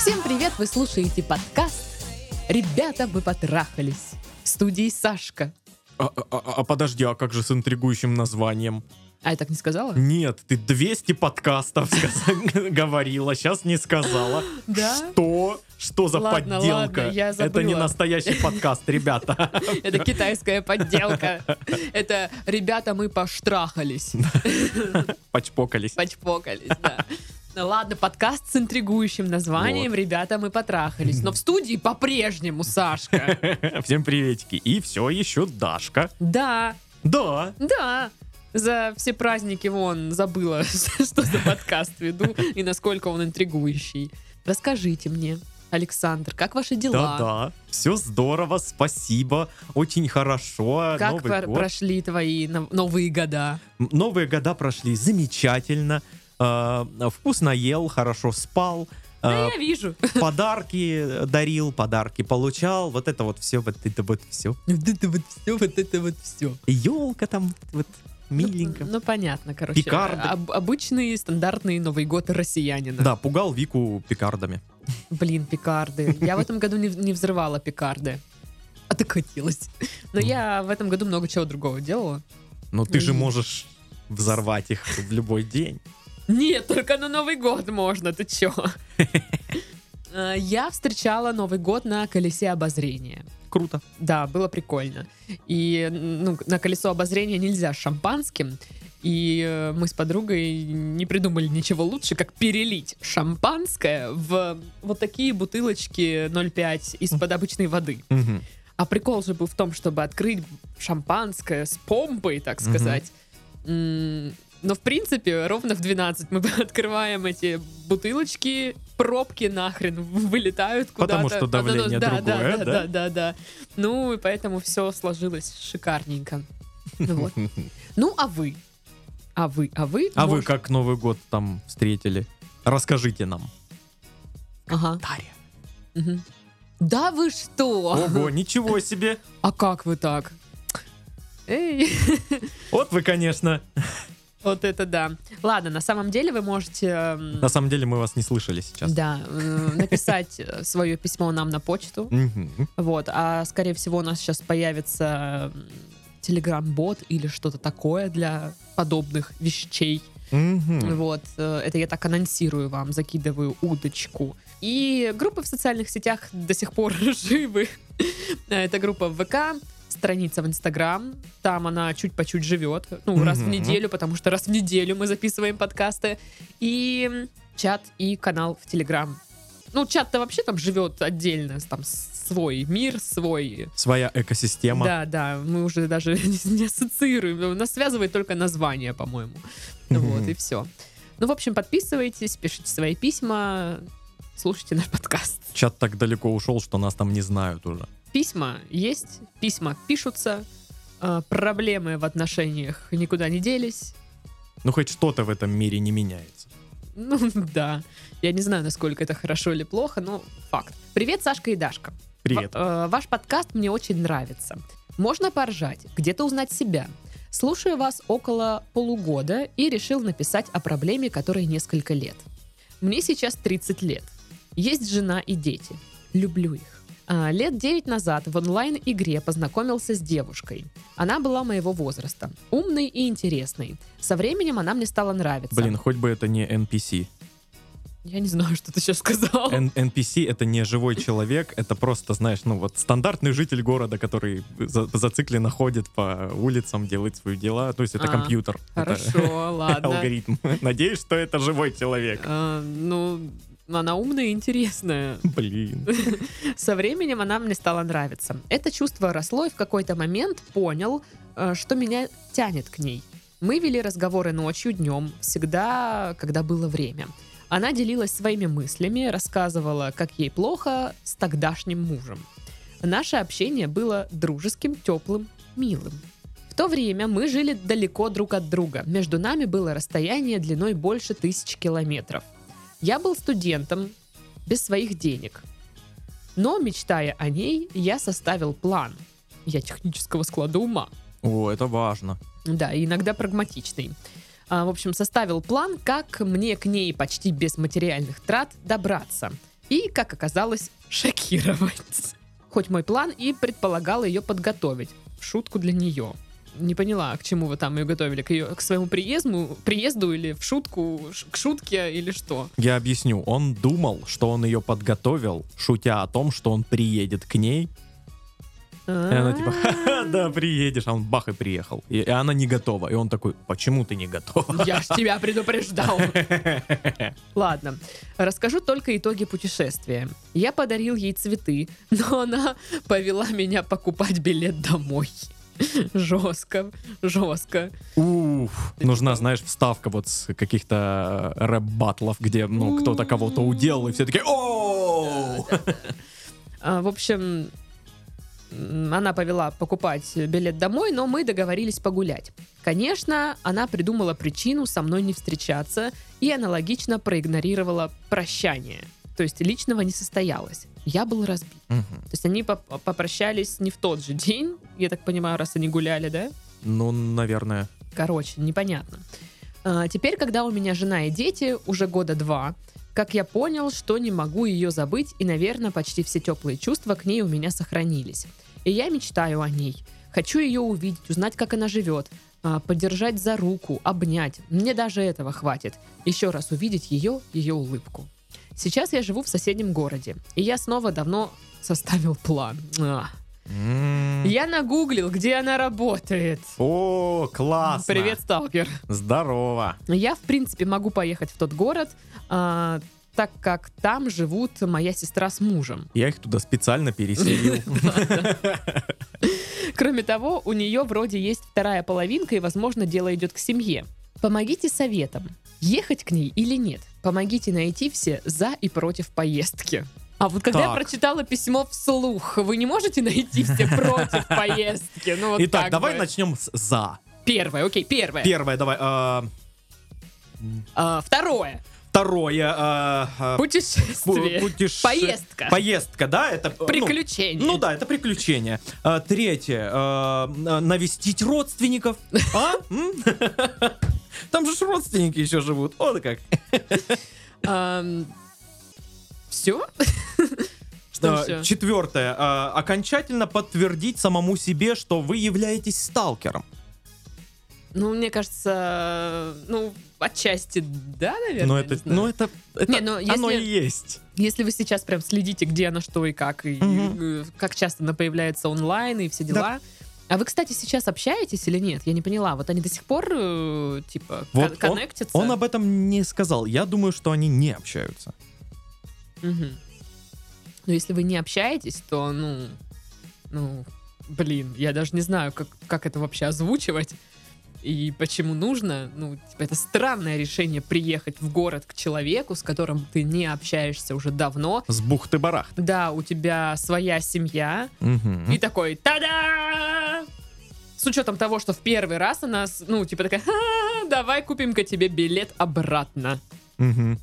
Всем привет! Вы слушаете подкаст «Ребята, мы потрахались» в студии Сашка. А, а- а подожди, а как же с интригующим названием? А я так не сказала? Нет, ты 200 подкастов говорила, сейчас не сказала. Да? Что? Что за Ладно, подделка? ладно, я Это не забыла. настоящий подкаст, ребята. Это китайская подделка. Это «Ребята, мы поштрахались». Почпокались. Почпокались, да. Ну ладно, подкаст с интригующим названием Вот. «Ребята, мы потрахались». Но в студии по-прежнему Сашка. Всем приветики. И все еще Дашка. Да, Да. да. За все праздники вон забыла, что за подкаст веду и насколько он интригующий. Расскажите мне, Александр, как ваши дела? Да-да. Все здорово, спасибо. Очень хорошо. Как Новый про- год. прошли твои нов- новые года? Новые года прошли замечательно. Э, Вкусно ел, хорошо спал. Да, э, я вижу. Подарки дарил, подарки получал. Вот это вот все, вот это вот все. Вот это вот все, вот это вот все. Елка там вот миленько. Ну, понятно, короче. Пикарды. Об- обычный стандартный Новый год россиянина. Да, пугал Вику пикардами. Блин, пикарды. Я в этом году не, не взрывала пикарды. А так хотелось. Но я в этом году много чего другого делала. Но ты же можешь взорвать их в любой день. Нет, только на Новый год можно, ты чё? Э, Я встречала Новый год на колесе обозрения. Круто. Да, было прикольно. И ну, на колесо обозрения нельзя с шампанским. И э, мы с подругой не придумали ничего лучше, как перелить шампанское в вот такие бутылочки 0,5 из-под обычной воды. Мгм. А прикол же был в том, чтобы открыть шампанское с помпой, так сказать. М, Но, в принципе, ровно в 12 мы открываем эти бутылочки, пробки нахрен вылетают куда-то. Потому что давление да, другое, да, да? да, да, да. Ну, и поэтому все сложилось шикарненько. Ну вот. Ну, а вы? А вы? А вы? А вы как Новый год там встретили? Расскажите нам. Ага. Мгм. Да вы что? Ого, ничего себе. А как вы так? Эй, Вот вы, конечно. Вот это да. Ладно, на самом деле вы можете эм, На самом деле мы вас не слышали сейчас. да, э, написать э, свое письмо нам на почту. Вот, а скорее всего у нас сейчас появится м, телеграм-бот или что-то такое для подобных вещей. Вот, э, это я так анонсирую вам, закидываю удочку. И группы в социальных сетях до сих пор живы. Это группа ВК, страница в Инстаграм. Там она чуть по чуть живет. Ну, раз в неделю, потому что раз в неделю мы записываем подкасты. И чат и канал в Телеграм. Ну, чат-то вообще там живет отдельно, там свой мир, свой Своя экосистема. да, да, мы уже даже не, не ассоциируем. Нас связывает только название, по-моему. Вот, и все. Ну, в общем, подписывайтесь, пишите свои письма, слушайте наш подкаст. Чат так далеко ушел, что нас там не знают уже. Письма есть, письма пишутся, э, проблемы в отношениях никуда не делись. Ну, хоть что-то в этом мире не меняется. Ну, да. Я не знаю, насколько это хорошо или плохо, но факт. Привет, Сашка и Дашка. Привет. Ва- э, Ваш подкаст мне очень нравится. Можно поржать, где-то узнать себя. Слушаю вас около полугода и решил написать о проблеме, которой несколько лет. Мне сейчас 30 лет. Есть жена и дети. Люблю их. А, лет 9 назад в онлайн-игре познакомился с девушкой. Она была моего возраста. Умной и интересной. Со временем она мне стала нравиться. Блин, хоть бы это не NPC. Я не знаю, что ты сейчас сказал. Н- NPC это не живой человек, это просто, знаешь, ну вот стандартный житель города, который за- зацикленно ходит по улицам, делает свои дела. То есть это А, компьютер. это Хорошо, ладно. алгоритм. Надеюсь, что это живой человек. А, ну, она умная и интересная. Блин. Со временем она мне стала нравиться. Это чувство росло и в какой-то момент понял, э, что меня тянет к ней. Мы вели разговоры ночью, днем, всегда, когда было время. Она делилась своими мыслями, рассказывала, как ей плохо с тогдашним мужем. Наше общение было дружеским, теплым, милым. В то время мы жили далеко друг от друга. Между нами было расстояние длиной больше тысяч километров. Я был студентом, без своих денег. Но, мечтая о ней, я составил план. Я технического склада ума. О, это важно. Да, иногда прагматичный. А, в общем, составил план, как мне к ней почти без материальных трат добраться. И, как оказалось, шокировать. Хоть мой план и предполагал ее подготовить. Шутку для нее. Не поняла, к чему вы там ее готовили? К, ее, к своему приезду, приезду или в шутку, к шутке или что? Я объясню. Он думал, что он ее подготовил, шутя о том, что он приедет к ней. И она типа, «Ха-ха, да, приедешь. А он бах и приехал. И, и она не готова. И он такой, почему ты не готова? Я ж тебя предупреждал. Ладно, расскажу только итоги путешествия. Я подарил ей цветы, но она повела меня покупать билет домой. Жестко, жестко. Уф, нужна, знаешь, вставка вот с каких-то э, рэп-батлов, где, ну, кто-то кого-то уделал, и все такие, о А, В общем, она повела покупать билет домой, но мы договорились погулять. Конечно, она придумала причину со мной не встречаться и аналогично проигнорировала прощание. То есть личного не состоялось. Я был разбит. Мгм. То есть они поп- попрощались не в тот же день, я так понимаю, раз они гуляли, да? Ну, наверное. Короче, непонятно. А, теперь, когда у меня жена и дети, уже года два, как я понял, что не могу ее забыть, и, наверное, почти все теплые чувства к ней у меня сохранились. И я мечтаю о ней. Хочу ее увидеть, узнать, как она живет, а, подержать за руку, обнять. Мне даже этого хватит. Еще раз увидеть ее, ее улыбку. Сейчас я живу в соседнем городе, и я снова давно составил план. А. Я нагуглил, где она работает. О, классно. Привет, сталкер. Здорово. Я, в принципе, могу поехать в тот город, а, так как там живут моя сестра с мужем. Я их туда специально переселил. Кроме того, у нее вроде есть вторая половинка, и, возможно, дело идет к семье. Помогите советом. Ехать к ней или нет? Помогите найти все за и против поездки. А вот когда я Так. прочитала письмо вслух, вы не можете найти все против поездки? Ну, вот Итак, так давай бы. начнем с «за». Первое, окей, первое. Первое, давай. а, А, второе. Второе. а, Путешествие. пу- путеше- Поездка. Поездка, да? Это ну, Приключение. Ну да, это приключение. А, третье. а, навестить родственников. А? Там же родственники еще живут. Вот как. все? Что? Четвертое. окончательно подтвердить самому себе, что вы являетесь сталкером. Ну, мне кажется, ну, отчасти да, наверное. Но это, ну это, это Не, ну, оно если- и есть. Если вы сейчас прям следите, где она, что и как, и э, как часто она появляется онлайн и все дела. А вы, кстати, сейчас общаетесь или нет? Я не поняла. Вот они до сих пор, э, типа, Вот кон- коннектятся? Он об этом не сказал. Я думаю, что они не общаются. Мгм. Но если вы не общаетесь, то, ну, ну, блин, я даже не знаю, как, как это вообще озвучивать и почему нужно. Ну, типа, это странное решение приехать в город к человеку, с которым ты не общаешься уже давно. С бухты-барахты. Да, у тебя своя семья, Мгм. и такой та-да! С учетом того, что в первый раз она, ну, типа такая, «Ха, давай купим-ка тебе билет обратно. Мгм.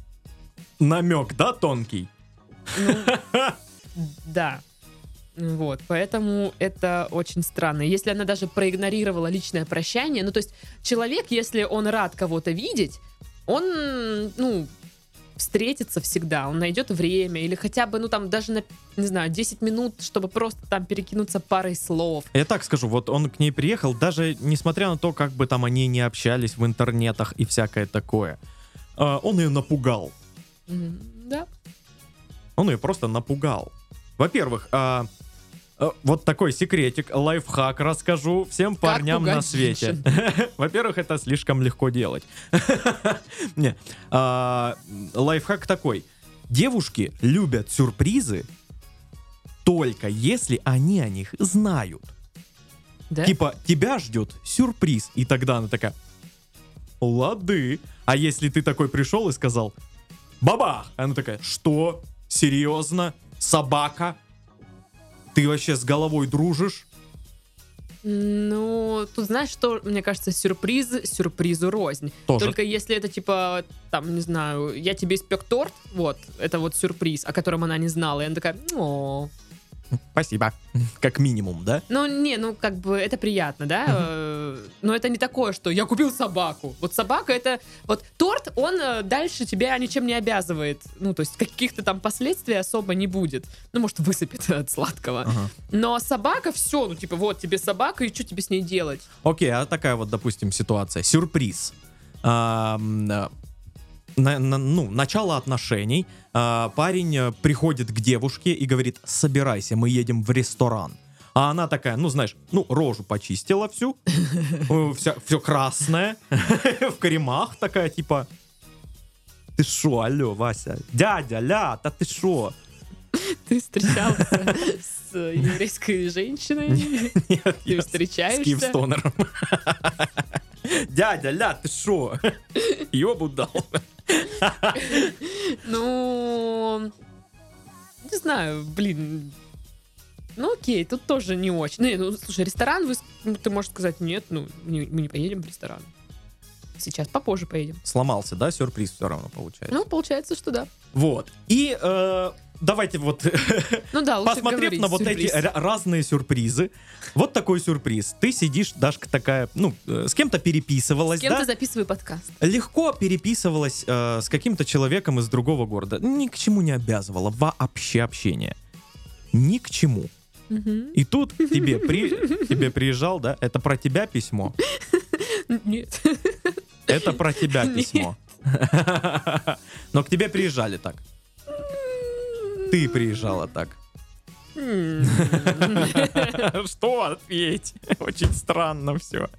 Намек, да, тонкий? Ну, да. Вот, поэтому это очень странно. Если она даже проигнорировала личное прощание, ну, то есть человек, если он рад кого-то видеть, он, ну, встретится всегда, он найдет время, или хотя бы, ну, там, даже на, не знаю, 10 минут, чтобы просто там перекинуться парой слов. Я так скажу, вот он к ней приехал, даже несмотря на то, как бы там они не общались в интернетах и всякое такое, а, он ее напугал. Да. Он ее просто напугал. Во-первых, а, вот такой секретик, лайфхак расскажу всем парням на свете. Во-первых, это слишком легко делать. Не, а, лайфхак такой. Девушки любят сюрпризы только если они о них знают. Да? Типа, тебя ждет сюрприз. И тогда она такая, лады. А если ты такой пришел и сказал, бабах, она такая, что? Серьезно? Собака? Ты вообще с головой дружишь? Ну, тут знаешь, что, мне кажется, сюрприз сюрпризу рознь. Тоже. Только если это типа, там, не знаю, я тебе испек торт, вот, это вот сюрприз, о котором она не знала, и она такая, о, Спасибо. Как минимум, да? Ну, не, ну, как бы, это приятно, да? Э, Но это не такое, что я купил собаку. Вот собака это... Вот торт, он э, дальше тебя ничем не обязывает. Ну, то есть каких-то там последствий особо не будет. Ну, может, высыпет от сладкого. Ага. Но собака, все, ну, типа, вот тебе собака, и что тебе с ней делать? Окей, а такая вот, допустим, ситуация. Сюрприз. А, на- на- ну, начало отношений. А, парень э, приходит к девушке и говорит, собирайся, мы едем в ресторан. А она такая, ну, знаешь, ну, рожу почистила всю, э, вся, все красное, в кремах такая, типа, ты шо, алло, Вася, дядя, ля, да ты шо? Ты встречался с еврейской женщиной? Нет, Ты я с- встречаешься? Киевстонером. Дядя, ля, ты шо? Ёбу дал. Ну, не знаю, блин. Ну окей, тут тоже не очень. Ну, ну, слушай, ресторан, вы, ну, ты можешь сказать, нет, ну, не- мы не поедем в ресторан. Сейчас, попозже поедем. Сломался, да, сюрприз все равно получается. Ну, получается, что да. Вот. И э, давайте вот, Ну да, посмотрев говорить на вот сюрприз. эти ра- разные сюрпризы, вот такой сюрприз. Ты сидишь, Дашка такая, ну, э, с кем-то переписывалась, С кем-то да? записывай подкаст. Легко переписывалась э, с каким-то человеком из другого города. Ни к чему не обязывала вообще общение. Ни к чему. Мгм. И тут тебе, при, тебе приезжал, да? Это про тебя письмо. Нет. Это про тебя Нет. письмо. Но к тебе приезжали так. Ты приезжала так. Что ответь? Очень странно все.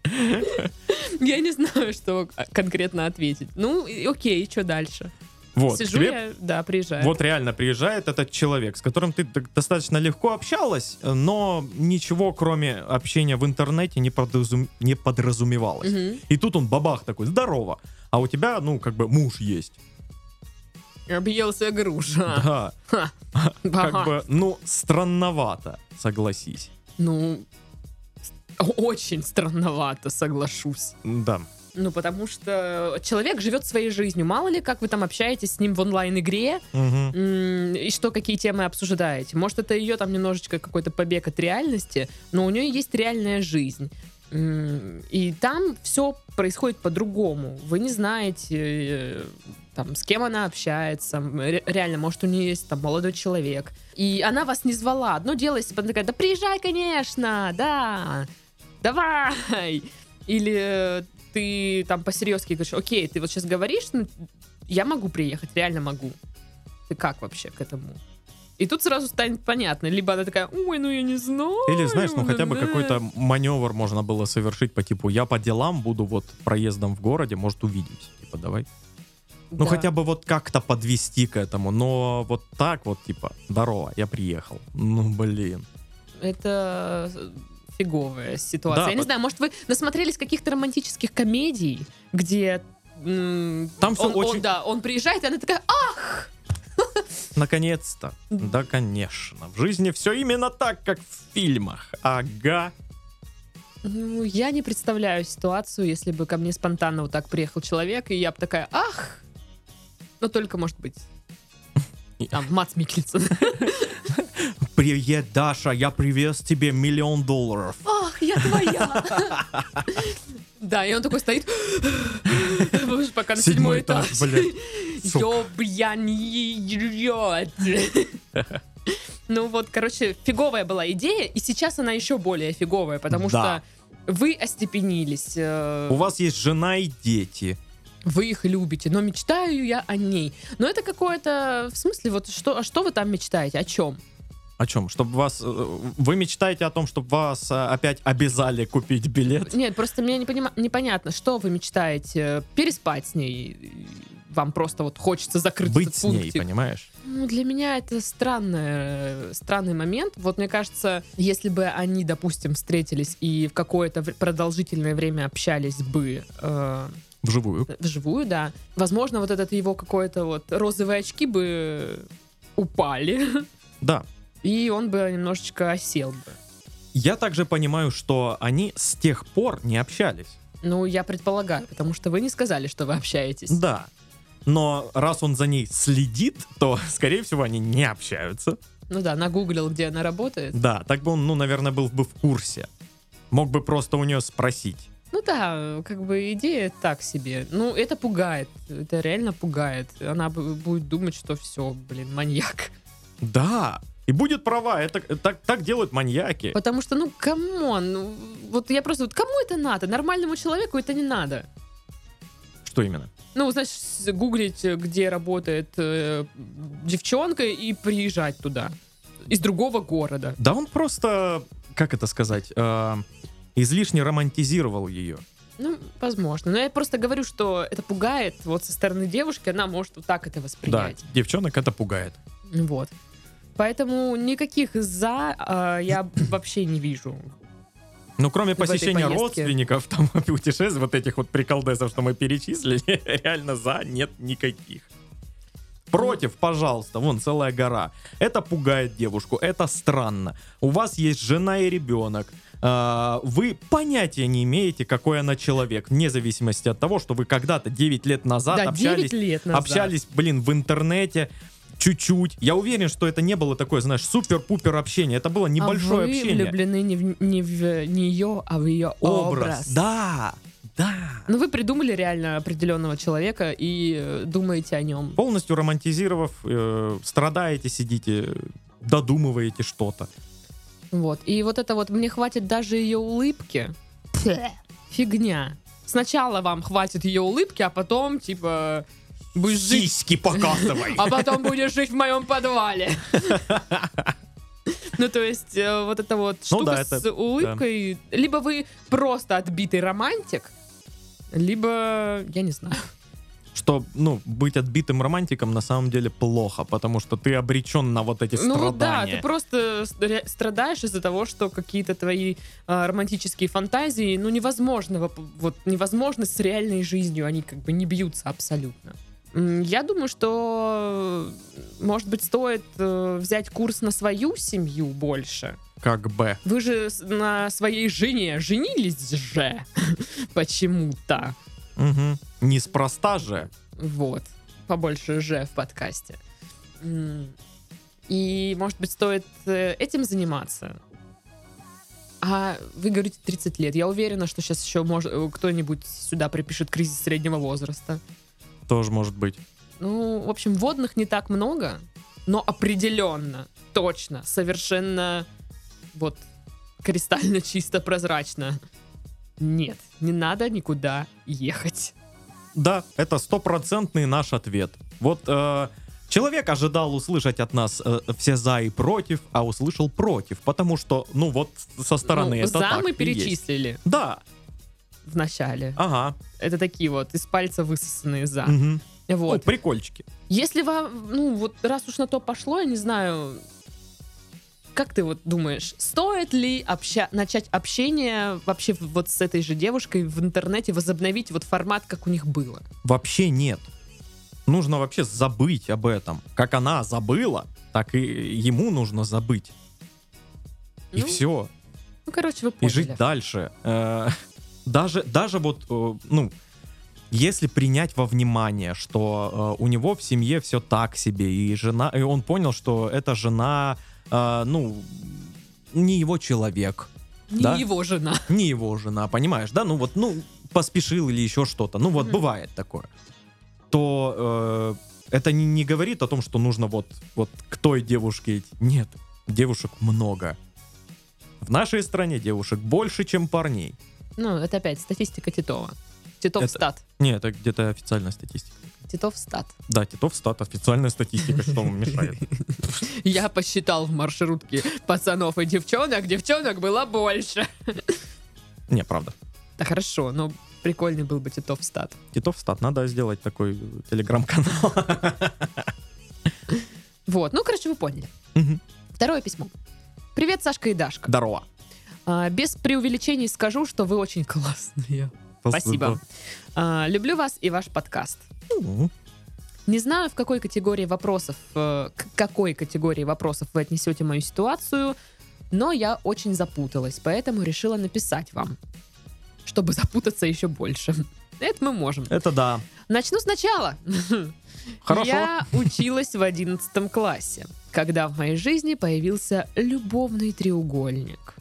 Я не знаю, что конкретно ответить. Ну, окей, что дальше? Вот, Сижу тебе я, да, приезжаю. вот реально приезжает этот человек, с которым ты достаточно легко общалась, но ничего, кроме общения в интернете, не, подразум- не подразумевалось. Мгм. И тут он бабах такой, здорово. А у тебя, ну, как бы муж есть. Объелся груша. Да. Ха. Как бы, ну, странновато, согласись. Ну, очень странновато, соглашусь. Да. Ну, потому что человек живет своей жизнью. Мало ли, как вы там общаетесь с ним в онлайн-игре, м, и что, какие темы обсуждаете. Может, это ее там немножечко какой-то побег от реальности, но у нее есть реальная жизнь. И там все происходит по-другому. Вы не знаете, э, там, с кем она общается. Реально, может, у нее есть там молодой человек. И она вас не звала. Одно дело, если бы она такая, да приезжай, конечно, да, давай. Или э, ты там по-серьезки говоришь, окей, ты вот сейчас говоришь, ну, я могу приехать, реально могу. Ты как вообще к этому? И тут сразу станет понятно. Либо она такая, ой, ну я не знаю. Или, знаешь, ну хотя бы да». какой-то маневр можно было совершить по типу, я по делам буду вот проездом в городе, может, увидимся. Типа, давай. Ну, Да. хотя бы вот как-то подвести к этому. Но вот так вот, типа, здорово, я приехал. Ну, блин. Это фиговая ситуация. Да, я не по- знаю, может, вы насмотрелись каких-то романтических комедий, где... Там всё он, он, очень- да, он приезжает, и она такая, а, Наконец-то. Да, конечно. В жизни все именно так, как в фильмах. Ага. Ну, я не представляю ситуацию, если бы ко мне спонтанно вот так приехал человек, и я бы такая, ах! Ну, только, может быть, там, Мац Микельсон. Привет, Даша, я привез тебе миллион долларов. Ах, я твоя! Да, и он такой стоит, пока на седьмой этаж. Ёбьяньёт. Ну вот, короче, фиговая была идея, и сейчас она еще более фиговая, потому Да. что вы остепенились, э, У вас есть жена и дети. вы их любите, но мечтаю я о ней. Но это какое-то, в смысле, вот что, а что вы там мечтаете, о чем? О чем? Чтобы вас... э, Вы мечтаете о том, чтобы вас э, опять обязали купить билет? Нет, просто мне не понима- непонятно, что вы мечтаете, переспать с ней, вам просто вот хочется закрыть Быть этот с ней, пунктик. понимаешь? Ну, для меня это странный, странный момент. Вот мне кажется, если бы они, допустим, встретились и в какое-то продолжительное время общались бы э, Вживую. вживую, да, возможно, вот этот его какой-то вот розовые очки бы упали, Да. и он бы немножечко осел бы. Я также понимаю, что они с тех пор не общались. Ну, я предполагаю, потому что вы не сказали, что вы общаетесь. Да. Но раз он за ней следит, то, скорее всего, они не общаются. Ну да, нагуглил, где она работает. Да, так бы он, ну, наверное, был бы в курсе. Мог бы просто у нее спросить. Ну да, как бы идея так себе. Ну, это пугает. Это реально пугает. Она будет думать, что все, блин, маньяк. Да, и будет права, это так, так делают маньяки. Потому что, ну, come on, ну, вот я просто, вот кому это надо? Нормальному человеку это не надо. Что именно? Ну, с- гуглить, э, где работает э, девчонка и приезжать туда. Из другого города. Да он просто, как это сказать, э, излишне романтизировал ее. Ну, возможно. Но я просто говорю, что это пугает. Вот со стороны девушки она может вот так это Да, воспринять. девчонок это пугает. Вот. Поэтому никаких за а, я вообще не вижу. Ну, кроме посещения родственников, там, путешествий, вот этих вот приколдесов, что мы перечислили, реально за нет никаких. Против, пожалуйста, вон целая гора. Это пугает девушку, это странно. У вас есть жена и ребенок. А, Вы понятия не имеете, какой она человек, вне зависимости от того, что вы когда-то 9 лет назад да, 9 общались, лет назад. общались, блин, в интернете чуть-чуть. Я уверен, что это не было такое, знаешь, супер-пупер общение. Это было небольшое а вы общение. влюблены не в, не в нее, а в ее образ. Да, да. Ну, вы придумали реально определенного человека и э, думаете о нем. Полностью романтизировав, э, страдаете, сидите, додумываете что-то. Вот. И вот это вот, мне хватит даже ее улыбки. Фигня. Сначала вам хватит ее улыбки, а потом, типа, будешь жить Сиськи показывай. а потом будешь жить в моем подвале. Ну, то есть, э, вот это вот Ну штука да, это- с улыбкой. Либо вы просто отбитый романтик, либо, я не знаю. Что, ну, быть отбитым романтиком на самом деле плохо, потому что ты обречен на вот эти Ну да, страдания. ты просто с- ре- страдаешь из-за того, что какие-то твои а, романтические фантазии, ну, невозможно, воп- вот невозможно с реальной жизнью, они как бы не бьются абсолютно. Я думаю, что, э, может быть, стоит э, взять курс на свою семью больше. Как бы. Вы же на своей жене женились же почему-то. Мгм. Неспроста же. Вот. Побольше же в подкасте. И, может быть, стоит э, этим заниматься. А вы говорите 30 лет. Я уверена, что сейчас еще мож- э, кто-нибудь сюда припишет кризис среднего возраста. Тоже может быть. Ну, в общем, водных не так много, но определенно, точно, совершенно вот кристально чисто прозрачно. Нет, не надо никуда ехать. Да, это стопроцентный наш ответ. Вот э, человек ожидал услышать от нас э, все за и против, а услышал против, потому что, ну вот со стороны Ну, это за так мы и есть. перечислили Да, в начале. ага. Это такие вот из пальца высосанные за. Ну, Вот. прикольчики. Если вам, ну вот раз уж на то пошло, я не знаю, как ты вот думаешь, стоит ли обща- начать общение вообще вот с этой же девушкой в интернете, возобновить вот формат, как у них было? Вообще нет. Нужно вообще забыть об этом. Как она забыла, так и ему нужно забыть. И Ну, все. Ну, короче, вы И поняли. жить дальше. Э, Даже, даже вот, э, ну, если принять во внимание, что э, у него в семье все так себе, и жена, и он понял, что эта жена, э, ну, не его человек, Не да? его жена. не его жена, понимаешь, да? Ну вот, ну, поспешил или еще что-то. Ну вот, Мгм. бывает такое. То э, это не, не говорит о том, что нужно вот, вот к той девушке идти. Нет, девушек много. В нашей стране девушек больше, чем парней. Ну, это опять статистика Титова. Титов Это- стат. Не, это где-то официальная статистика. Титов стат. Да, Титов стат, официальная статистика, что вам мешает. Я посчитал в маршрутке пацанов и девчонок, девчонок было больше. Не, правда. Да хорошо, но прикольный был бы Титов стат. Титов стат, надо сделать такой телеграм-канал. Вот, ну, короче, вы поняли. Второе письмо. Привет, Сашка и Дашка. Здорово. А, без преувеличений скажу, что вы очень классные. Спасибо. А, люблю вас и ваш подкаст. Не знаю, в какой категории вопросов, э, к какой категории вопросов вы отнесете мою ситуацию, Но я очень запуталась, поэтому решила написать вам, чтобы запутаться еще больше. Это мы можем. Это да. Начну сначала. Хорошо. Я училась в 11 классе, когда в моей жизни появился любовный треугольник.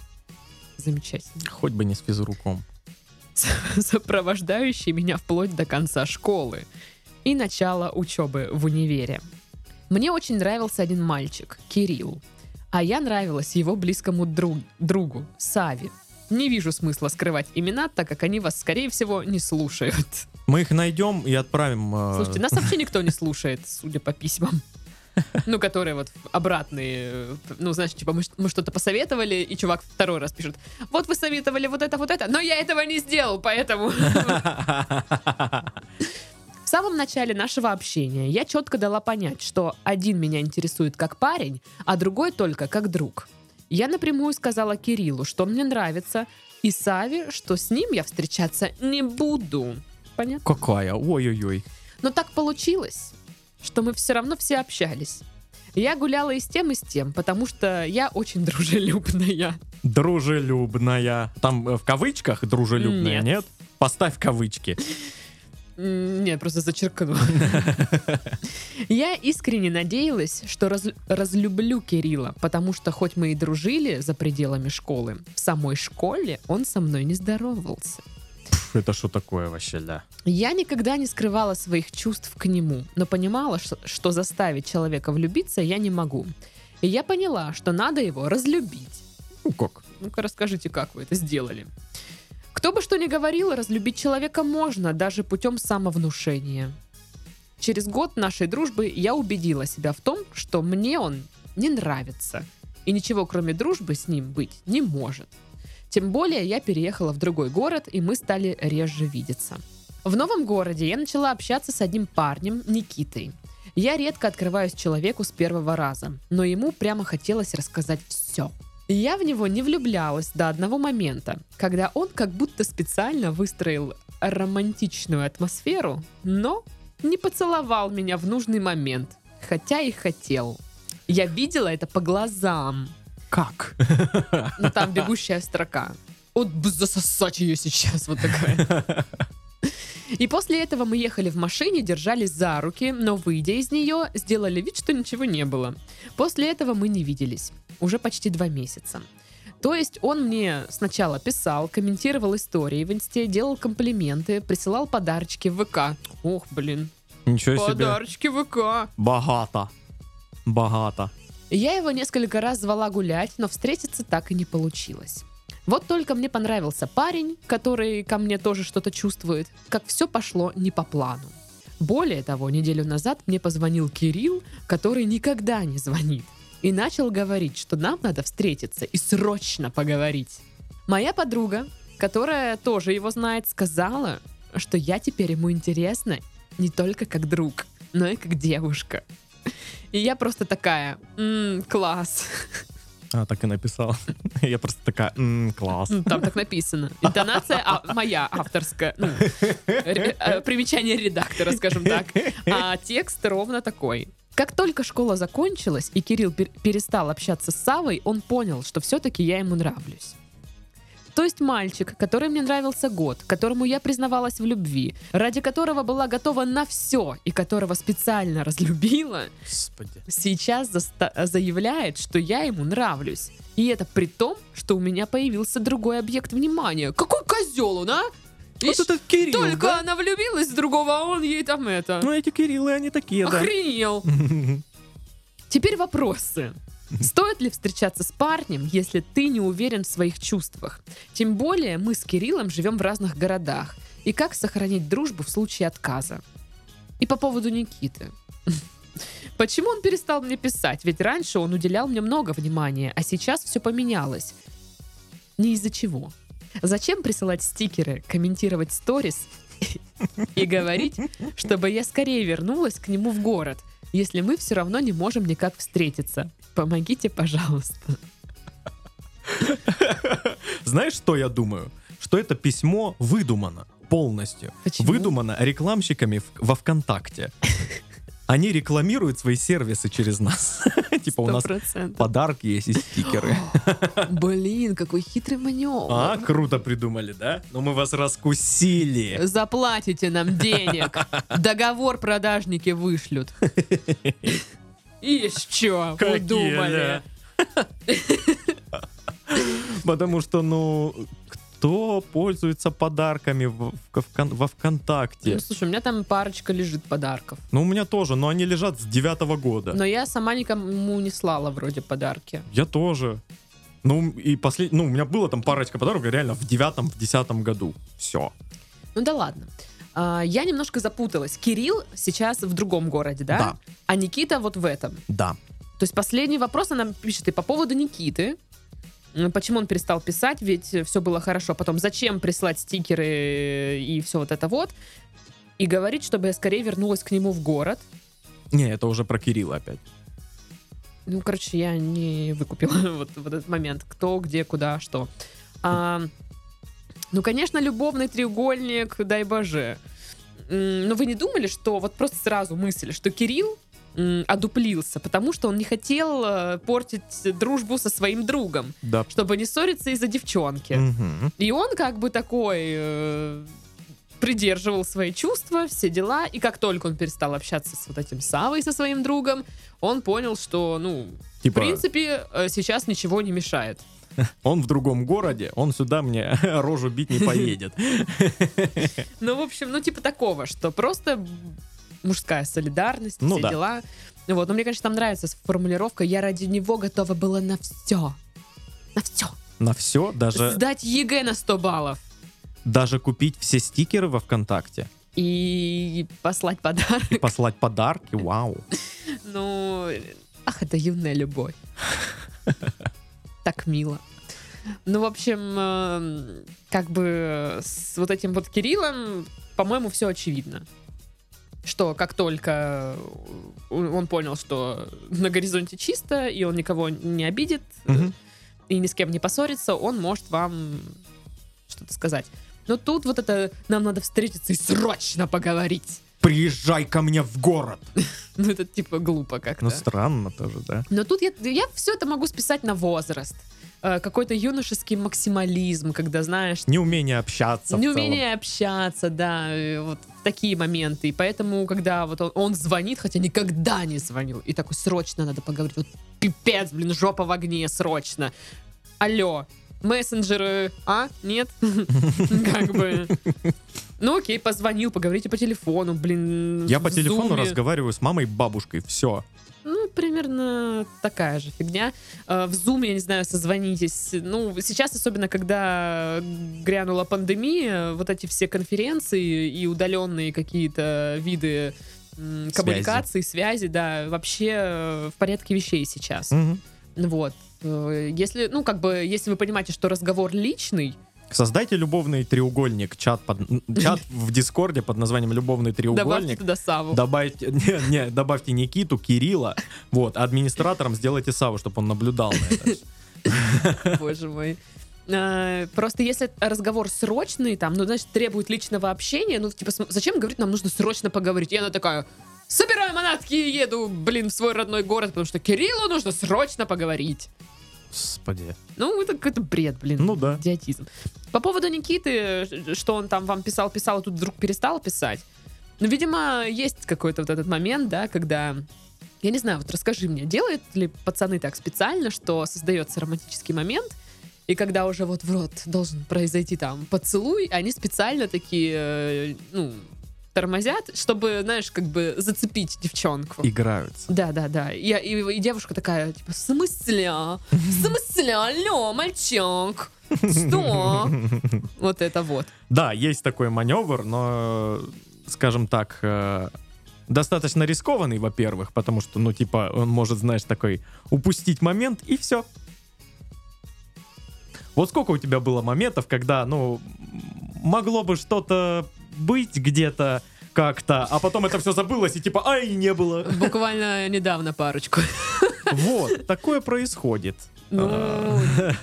Замечательно. Хоть бы не с физруком. Сопровождающий меня вплоть до конца школы и начала учебы в универе. Мне очень нравился один мальчик, Кирилл. А я нравилась его близкому друг, другу, Сави. Не вижу смысла скрывать имена, так как они вас, скорее всего, не слушают. Мы их найдем и отправим. э, Слушайте, нас вообще никто не слушает, судя по письмам. Ну, которые вот обратные, ну, знаешь, типа мы, мы что-то посоветовали, и чувак второй раз пишет, вот вы советовали вот это, вот это, но я этого не сделал, поэтому... В самом начале нашего общения я четко дала понять, что один меня интересует как парень, а другой только как друг. Я напрямую сказала Кириллу, что он мне нравится, и Саве, что с ним я встречаться не буду. Понятно? Какая? Ой-ой-ой. Но так получилось, что мы все равно все общались. Я гуляла и с тем, и с тем, потому что я очень дружелюбная. Дружелюбная. Там э, в кавычках дружелюбная, Нет. нет? Поставь кавычки. Нет, просто зачеркнула. Я искренне надеялась, что раз- разлюблю Кирилла, потому что хоть мы и дружили за пределами школы, в самой школе он со мной не здоровался. Это что такое вообще, да? Я никогда не скрывала своих чувств к нему, но понимала, что, что заставить человека влюбиться я не могу. И я поняла, что надо его разлюбить. Ну как? Ну-ка расскажите, как вы это сделали. Кто бы что ни говорил, разлюбить человека можно, даже путем самовнушения. Через год нашей дружбы я убедила себя в том, что мне он не нравится. И ничего кроме дружбы с ним быть не может. Тем более я переехала в другой город, и мы стали реже видеться. В новом городе я начала общаться с одним парнем, Никитой. Я редко открываюсь человеку с первого раза, но ему прямо хотелось рассказать все. Я в него не влюблялась до одного момента, когда он как будто специально выстроил романтичную атмосферу, но не поцеловал меня в нужный момент, хотя и хотел. Я видела это по глазам. Как? Ну там бегущая строка. Вот бы засосать ее сейчас, вот такая. И после этого мы ехали в машине, держались за руки, но выйдя из нее, сделали вид, что ничего не было. После этого мы не виделись. Уже почти два месяца. То есть он мне сначала писал, комментировал истории в инсте, делал комплименты, присылал подарочки в ВК. Ох, блин, Ничего себе. подарочки в ВК. Богато. Богато. Я его несколько раз звала гулять, но встретиться так и не получилось. Вот только мне понравился парень, который ко мне тоже что-то чувствует, как все пошло не по плану. Более того, неделю назад мне позвонил Кирилл, который никогда не звонит, и начал говорить, что нам надо встретиться и срочно поговорить. Моя подруга, которая тоже его знает, сказала, что я теперь ему интересна не только как друг, но и как девушка. И я просто такая, «М, класс. А, так и написал. Я просто такая, «М, класс. Ну, Там так написано. Интонация а, моя авторская. Ну, ре- э, примечание редактора, скажем так. А текст ровно такой. Как только школа закончилась, и Кирилл пер- перестал общаться с Савой, он понял, что все-таки я ему нравлюсь. То есть мальчик, который мне нравился год, которому я признавалась в любви, ради которого была готова на все и которого специально разлюбила, Господи. сейчас заста- заявляет, что я ему нравлюсь. И это при том, что у меня появился другой объект внимания. Какой козел он, а? Вот Ишь, этот Кирилл, Только да? она влюбилась в другого, а он ей там это... Ну, эти Кириллы, они такие, да. Охренел. Теперь вопросы. Стоит ли встречаться с парнем, если ты не уверен в своих чувствах? Тем более мы с Кириллом живем в разных городах. И как сохранить дружбу в случае отказа? И по поводу Никиты. Почему он перестал мне писать? Ведь раньше он уделял мне много внимания, а сейчас все поменялось. Не из-за чего. Зачем присылать стикеры, комментировать сторис и говорить, чтобы я скорее вернулась к нему в город, если мы все равно не можем никак встретиться? Помогите, пожалуйста. Знаешь, что я думаю? Что это письмо выдумано полностью. Почему? Выдумано рекламщиками во ВКонтакте. Они рекламируют свои сервисы через нас. Типа у нас 100%. подарки есть и стикеры. Блин, какой хитрый маневр. А, круто придумали, да? Но мы вас раскусили. Заплатите нам денег. Договор продажники вышлют. Еще удумали. Потому что, ну, кто пользуется подарками в- в во ВКонтакте? Ну, слушай, у меня там парочка лежит подарков. Ну, у меня тоже, но они лежат с девятого года. Но я сама никому не слала вроде подарки. Я тоже. Ну, и послед... ну, у меня было там парочка подарков реально в девятом, в десятом году. Все. Ну да ладно. А, я немножко запуталась. Кирилл сейчас в другом городе, да? Да. А Никита вот в этом. Да. То есть последний вопрос она пишет и по поводу Никиты. Почему он перестал писать, ведь все было хорошо. Потом, зачем прислать стикеры и все вот это вот. И говорит, чтобы я скорее вернулась к нему в город. Не, это уже про Кирилла опять. Ну, короче, я не выкупила вот, вот этот момент. Кто, где, куда, что. А, ну, конечно, любовный треугольник, дай боже. Но вы не думали, что вот просто сразу мысль, что Кирилл одуплился, потому что он не хотел э, портить дружбу со своим другом, Да. чтобы не ссориться из-за девчонки. Мгм. И он как бы такой э, придерживал свои чувства, все дела. И как только он перестал общаться с вот этим Савой, со своим другом, он понял, что, ну, в Типа, принципе, э, сейчас ничего не мешает. он в другом городе, он сюда мне рожу бить не поедет. Ну, в общем, ну, типа такого, что просто мужская солидарность, Ну все да. дела. Вот, но мне, конечно, там нравится формулировка «я ради него готова была на все». На все. На все, даже, Сдать ЕГЭ на 100 баллов. даже купить все стикеры во ВКонтакте И послать подарок. и послать подарки. Вау. Ну, ах, это юная любовь. Так мило. Ну, в общем, эм, как бы с вот этим вот Кириллом, по-моему, все очевидно. Что как только он понял, что на горизонте чисто, и он никого не обидит, Мгм. и ни с кем не поссорится, он может вам что-то сказать. Но тут вот это нам надо встретиться и срочно поговорить. Приезжай ко мне в город. Ну, это типа глупо как-то. Ну, странно тоже, да? Но тут я, я все это могу списать на возраст. Э, Какой-то юношеский максимализм, когда, знаешь, Неумение общаться в неумение общаться, да, э, вот такие моменты. И поэтому, когда вот он, он звонит, хотя никогда не звонил, и такой, срочно надо поговорить, вот пипец, блин, жопа в огне, срочно. Алло, мессенджеры, а? Нет? Как бы... Ну окей, позвонил, поговорите по телефону, блин. Я по телефону Зуме. разговариваю с мамой и бабушкой. Все. Ну, примерно такая же фигня. Э, В Zoom, я не знаю, созвонитесь. Ну, сейчас, особенно когда грянула пандемия, вот эти все конференции и удаленные какие-то виды коммуникации, связи, да, вообще э, в порядке вещей сейчас. Вот. Э, Если, ну, как бы, если вы понимаете, что разговор личный, Создайте любовный треугольник, чат, под, чат в Дискорде под названием «Любовный добавьте треугольник». туда Саву. Добавьте, не, не, добавьте Никиту, Кирилла, вот, а администратором сделайте Саву, чтобы он наблюдал на это. Боже мой. Э, Просто если разговор срочный, там, ну, значит, требует личного общения, ну, типа, зачем говорить, нам нужно срочно поговорить? И она такая, собираю манатки и еду, блин, в свой родной город, потому что Кириллу нужно срочно поговорить. Господи. Ну, это какой-то бред, блин. Ну да. Идиотизм. По поводу Никиты, ш- что он там вам писал, писал, а тут вдруг перестал писать. Ну, видимо, есть какой-то вот этот момент, да, когда... Я не знаю, вот расскажи мне, делают ли пацаны так специально, что создается романтический момент, и когда уже вот в рот должен произойти там поцелуй, они специально такие, э, ну, тормозят, чтобы, знаешь, как бы зацепить девчонку. Играются. Да, да, да. И, и- и девушка такая, типа, в смысле? В смысле? Алло, мальчик! Что? Вот это вот. Да, есть такой маневр, но, скажем так, э, достаточно рискованный, во-первых, потому что, ну, типа, он может, знаешь, такой упустить момент, и все. Вот сколько у тебя было моментов, когда, ну, могло бы что-то быть где-то как-то, а потом это все забылось, и типа, ай, не было. Буквально недавно парочку. Вот, такое происходит. Ну, А,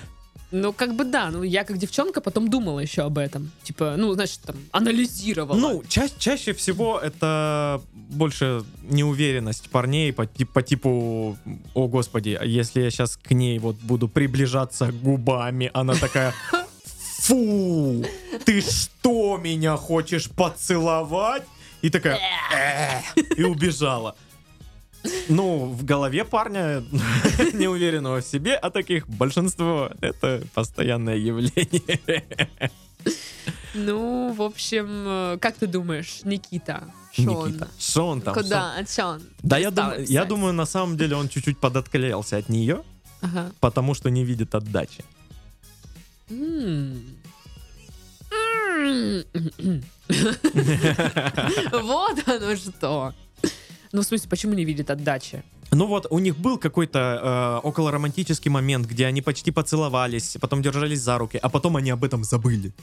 Ну, как бы да, ну я как девчонка потом думала еще об этом. Типа, ну, значит, там, анализировала. Ну, ча- чаще всего это больше неуверенность парней по, по типу, о господи, а если я сейчас к ней вот буду приближаться губами, она такая, фу, ты что, меня хочешь поцеловать? И такая, «Э», и убежала. Ну, в голове парня, неуверенного в себе, а таких большинство, это постоянное явление. Ну, в общем, э, как ты думаешь, Никита? Шон? Никита. Что он там? Куда? А чё он? Да, я, дум- я думаю, на самом деле он чуть-чуть подотклеился от нее, Ага. потому что не видит отдачи. М. Вот оно что. Ну, в смысле, почему не видит отдачи? Ну вот, у них был какой-то э, околоромантический момент, где они почти поцеловались, потом держались за руки, а потом они об этом забыли.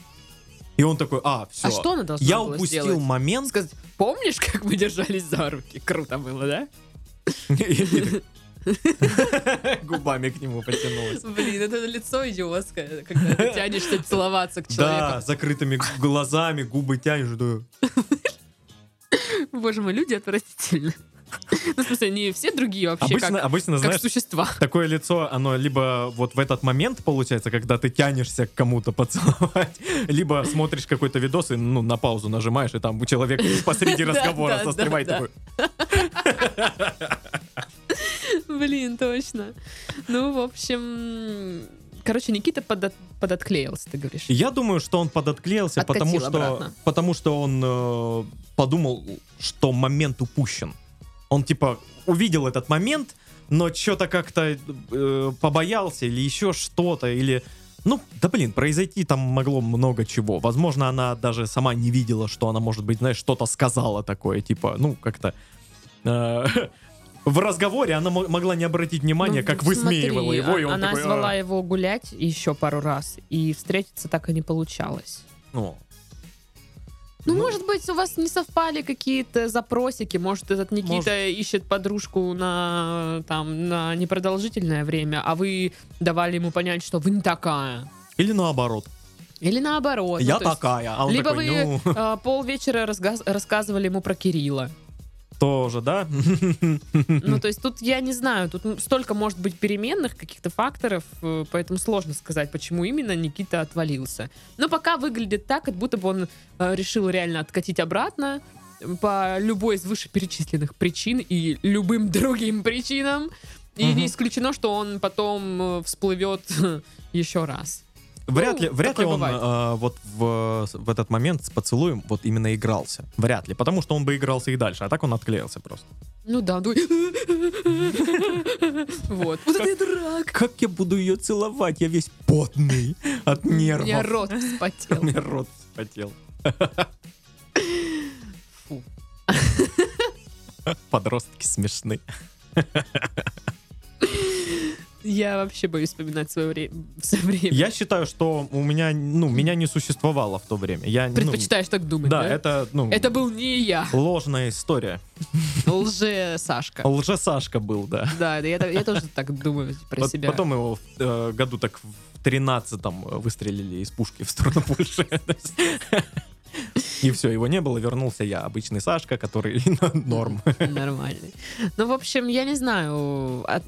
И он такой, а, все. А что она должна Я упустил сделать? момент. Сказать, помнишь, как мы держались за руки? Круто было, да? Губами к нему потянулась. Блин, это лицо идиотское, когда ты тянешься целоваться к Да, человеку. закрытыми глазами, губы тянешь, да. Боже мой, люди отвратительны. Ну, в смысле, не все другие вообще Обычно, как, обычно, как знаешь, существа. такое лицо, оно либо вот в этот момент получается, когда ты тянешься к кому-то поцеловать, либо смотришь какой-то видос и ну, на паузу нажимаешь, и там человек посреди Да, разговора да, застревает да, такой. Блин, точно. Ну, в общем... Короче, Никита подот- подотклеился, ты говоришь. Я думаю, что он подотклеился, Откатил потому что, обратно. потому что он э, подумал, что момент упущен. Он типа увидел этот момент, но что-то как-то э, побоялся или еще что-то, или... Ну, да блин, произойти там могло много чего. Возможно, она даже сама не видела, что она, может быть, знаешь, что-то сказала такое, типа, ну, как-то... э, в разговоре она мо- могла не обратить внимания, Ну, как смотри, высмеивала его, и он Она такой... звала «А». его гулять еще пару раз, и встретиться так и не получалось. Ну, Ну, Ну. может быть, у вас не совпали какие-то запросики, может, этот Никита Может. ищет подружку на, там, на непродолжительное время, а вы давали ему понять, что вы не такая. Или наоборот. Или наоборот. ну, я есть, такая. А он Либо такой, вы ну, э, полвечера разгаз- рассказывали ему про Кирилла. Тоже, да? Ну, то есть тут я не знаю, тут столько может быть переменных каких-то факторов, э, поэтому сложно сказать, почему именно Никита отвалился. Но пока выглядит так, как будто бы он э, решил реально откатить обратно по любой из вышеперечисленных причин и любым другим причинам. И Мгм. не исключено, что он потом э, всплывет еще раз. Вряд Ну, ли, вряд ли он э, вот в, в этот момент с поцелуем вот именно игрался. Вряд ли, потому что он бы игрался и дальше, а так он отклеился просто. Ну да, ну... Вот. Вот это дурак. Как я буду ее целовать? Я весь потный от У нервов. меня рот У вспотел. меня рот вспотел. Фу. Подростки смешны. Я вообще боюсь вспоминать свое время. Я считаю, что у меня, ну, меня не существовало в то время. Я, ну, Предпочитаешь так думать, да, да? это, ну, Это был не я, ложная история. лже-Сашка. Лже-Сашка был, да. Да, я, я тоже так думаю про Пот- себя. Потом его в э, году так в 13-м выстрелили из пушки в сторону Польши. И все, его не было, вернулся я, обычный Сашка, который норм. Нормальный. Ну, в общем, я не знаю, от-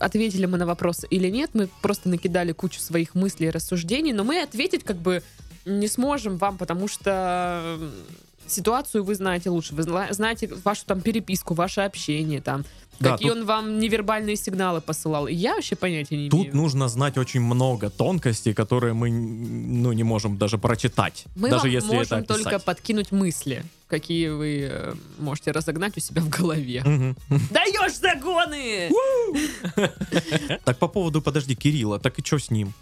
ответили мы на вопрос или нет. Мы просто накидали кучу своих мыслей и рассуждений, но мы ответить как бы не сможем вам, потому что ситуацию вы знаете лучше. Вы зна- знаете вашу там переписку, ваше общение, там, Да, какие тут- он вам невербальные сигналы посылал. Я вообще понятия не имею. Тут нужно знать очень много тонкостей, которые мы ну, не можем даже прочитать. Мы даже вам если это можем описать. только подкинуть мысли, какие вы э, можете разогнать у себя в голове. Даешь загоны! Так по поводу, подожди, Кирилла, так и что с ним?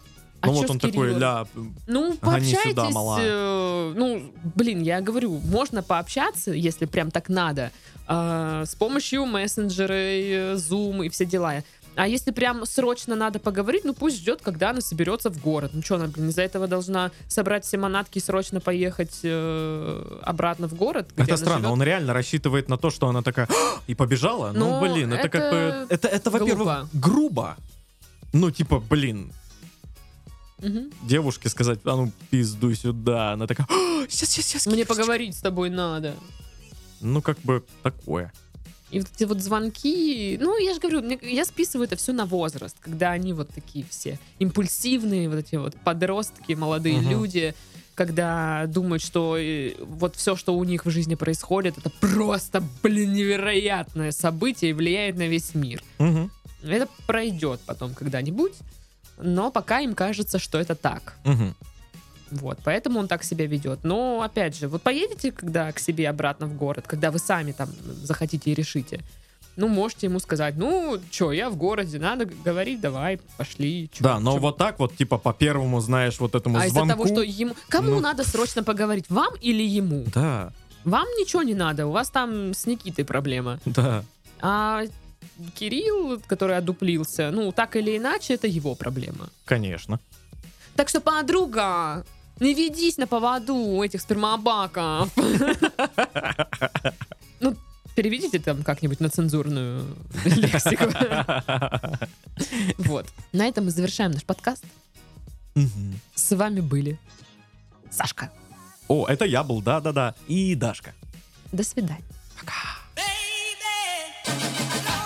А ну вот он такой, ля, Ну, пообщайтесь. сюда, мала. э, ну, блин, я говорю, можно пообщаться, если прям так надо, э, с помощью мессенджеры, э, Zoom и все дела. А если прям срочно надо поговорить, ну пусть ждет, когда она соберется в город. Ну что, она, блин, из-за этого должна собрать все манатки и срочно поехать э, обратно в город, это странно, живет? он реально рассчитывает на то, что она такая «А!» и побежала. Ну, Ну, блин, это, как бы, это это, это во-первых, глупо. грубо. Ну, типа, блин, Мгм. девушке сказать, а ну пиздуй сюда. Она такая, «А, сейчас, сейчас, сейчас. Мне поговорить с тобой надо. Ну, как бы такое. И вот эти вот звонки, ну, я же говорю, мне- я списываю это все на возраст, когда они вот такие все импульсивные, вот эти вот подростки, молодые Мгм. люди, когда думают, что э, вот все, что у них в жизни происходит, это просто, блин, невероятное событие и влияет на весь мир. Мгм. Это пройдет потом когда-нибудь, но пока им кажется, что это так. Мгм. Вот, поэтому он так себя ведет. Но, опять же, вот поедете, когда к себе обратно в город, когда вы сами там захотите и решите, ну, можете ему сказать, ну, что, я в городе, надо говорить, давай, пошли. чё- Да, но чё». вот так вот, типа, по первому, знаешь, вот этому А из-за звонку. того, что ему... Кому ну- надо срочно поговорить, вам или ему? Да, Вам ничего не надо, у вас там с Никитой проблема. да. А Кирилл, который одуплился, ну, так или иначе, это его проблема. Конечно. Так что, подруга, не ведись на поводу у этих спермобаков. Ну, переведите там как-нибудь на цензурную лексику. Вот. На этом мы завершаем наш подкаст. С вами были Сашка. О, это я был, да-да-да. И Дашка. До свидания. Пока. baby.